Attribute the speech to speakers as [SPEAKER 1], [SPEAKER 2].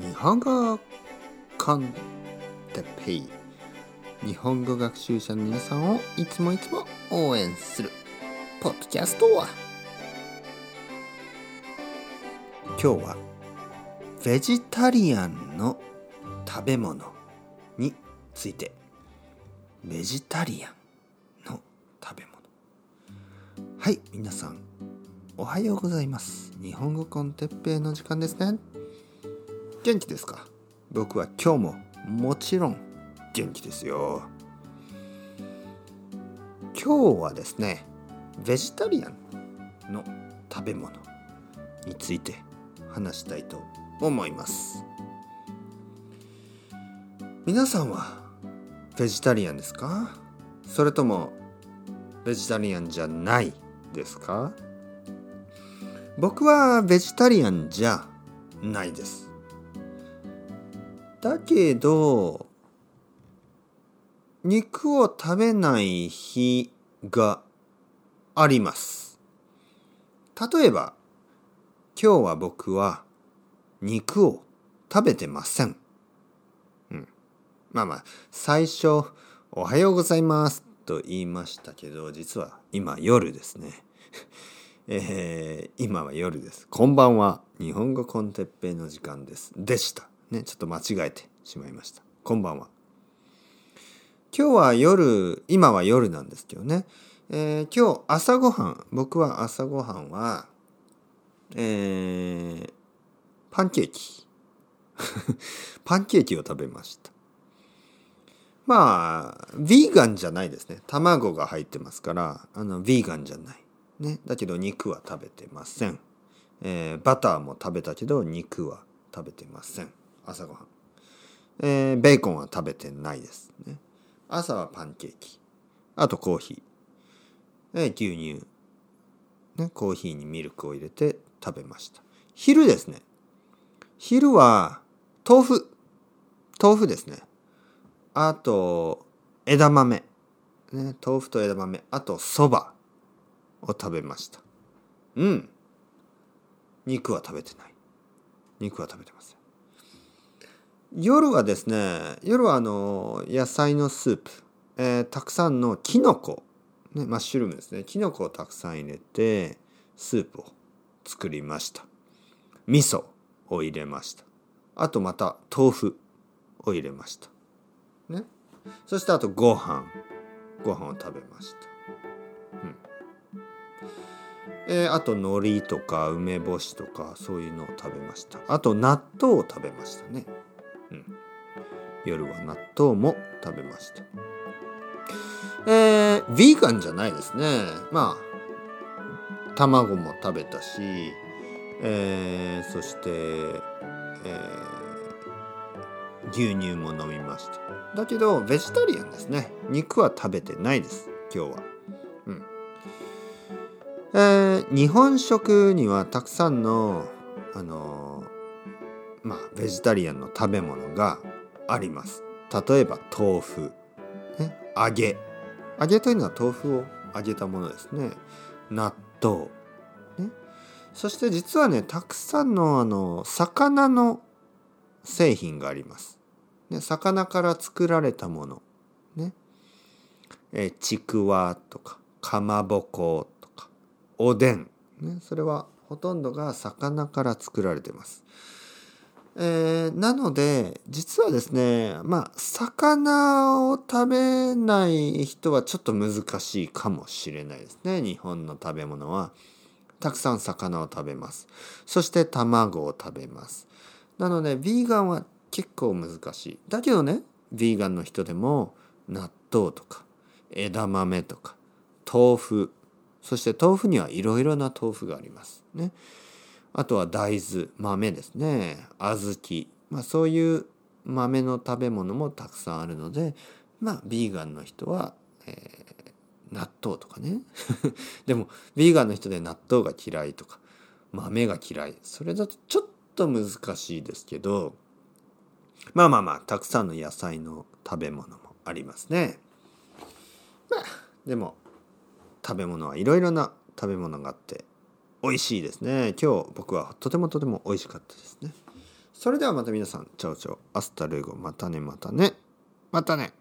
[SPEAKER 1] 日本語コンテペイ日本語学習者の皆さんをいつもいつも応援するポッドキャストは。今日はベジタリアンの食べ物について。ベジタリアンの食べ物。はい皆さんおはようございます。日本語コンテッペイの時間ですね。元気ですか？僕は今日ももちろん元気ですよ。今日はですねベジタリアンの食べ物について話したいと思います。皆さんはベジタリアンですか？それともベジタリアンじゃないですか？僕はベジタリアンじゃないです。だけど肉を食べない日があります例えば今日は僕は肉を食べてません、うん、まあまあ最初「おはようございます」と言いましたけど実は今夜ですね えー、今は夜です。こんばんは。日本語コンテッペイの時間です。でした。ね、ちょっと間違えてしまいました。こんばんは。今日は夜、今は夜なんですけどね。えー、今日朝ごはん、僕は朝ごはんは、えー、パンケーキ。パンケーキを食べました。まあ、ヴィーガンじゃないですね。卵が入ってますから、あの、ヴィーガンじゃない。ね、だけど肉は食べてません、えー、バターも食べたけど肉は食べてません朝ごはん、えー、ベーコンは食べてないです、ね、朝はパンケーキ。あとコーヒー、えー、牛乳、ね、コーヒーにミルクを入れて食べました。昼ですね。昼は豆腐。豆腐ですね。あと枝豆、ね、豆腐と枝豆。あとそばを食べました。うん。肉は食べてない。肉は食べてません。夜はですね夜はあの野菜のスープ、えー、たくさんのきのこ、ね、マッシュルームですね。きのこをたくさん入れてスープを作りました。味噌を入れました。あとまた豆腐を入れました。ね。そしてあとご飯。ご飯を食べました。えー、あと海苔とか梅干しとかそういうのを食べました。あと納豆を食べましたね、夜は納豆も食べました。えー、ヴィーガンじゃないですね。まあ卵も食べたし、えー、そして、えー、牛乳も飲みました。だけどベジタリアンですね。肉は食べてないです今日は。うん。えー、日本食にはたくさんのあの、まあベジタリアンの食べ物があります。例えば豆腐、ね、揚げ。揚げというのは豆腐を揚げたものですね。納豆、ね、そして実はねたくさんのあの魚の製品があります、ね、魚から作られたもの。ね。えちくわとかかまぼことかおでん、ね、それはほとんどが魚から作られてます。えー、なので実はですねまあ魚を食べない人はちょっと難しいかもしれないですね。日本の食べ物は。たくさん魚を食べます。そして卵を食べます。なのでヴィーガンは結構難しい。だけどねヴィーガンの人でも納豆とか枝豆とか豆腐。そして豆腐にはいろいろな豆腐があります。ね。あとは大豆豆ですね。小豆、まあ、そういう豆の食べ物もたくさんあるのでまあビーガンの人は、えー、納豆とかね。でもビーガンの人で納豆が嫌いとか豆が嫌い。それだとちょっと難しいですけどまあまあまあたくさんの野菜の食べ物もありますね。まあでも食べ物はいろいろな食べ物があって美味しいですね。今日僕はとてもとても美味しかったですね。それではまた皆さん chao chao。Hasta luego。またねまたね。またね。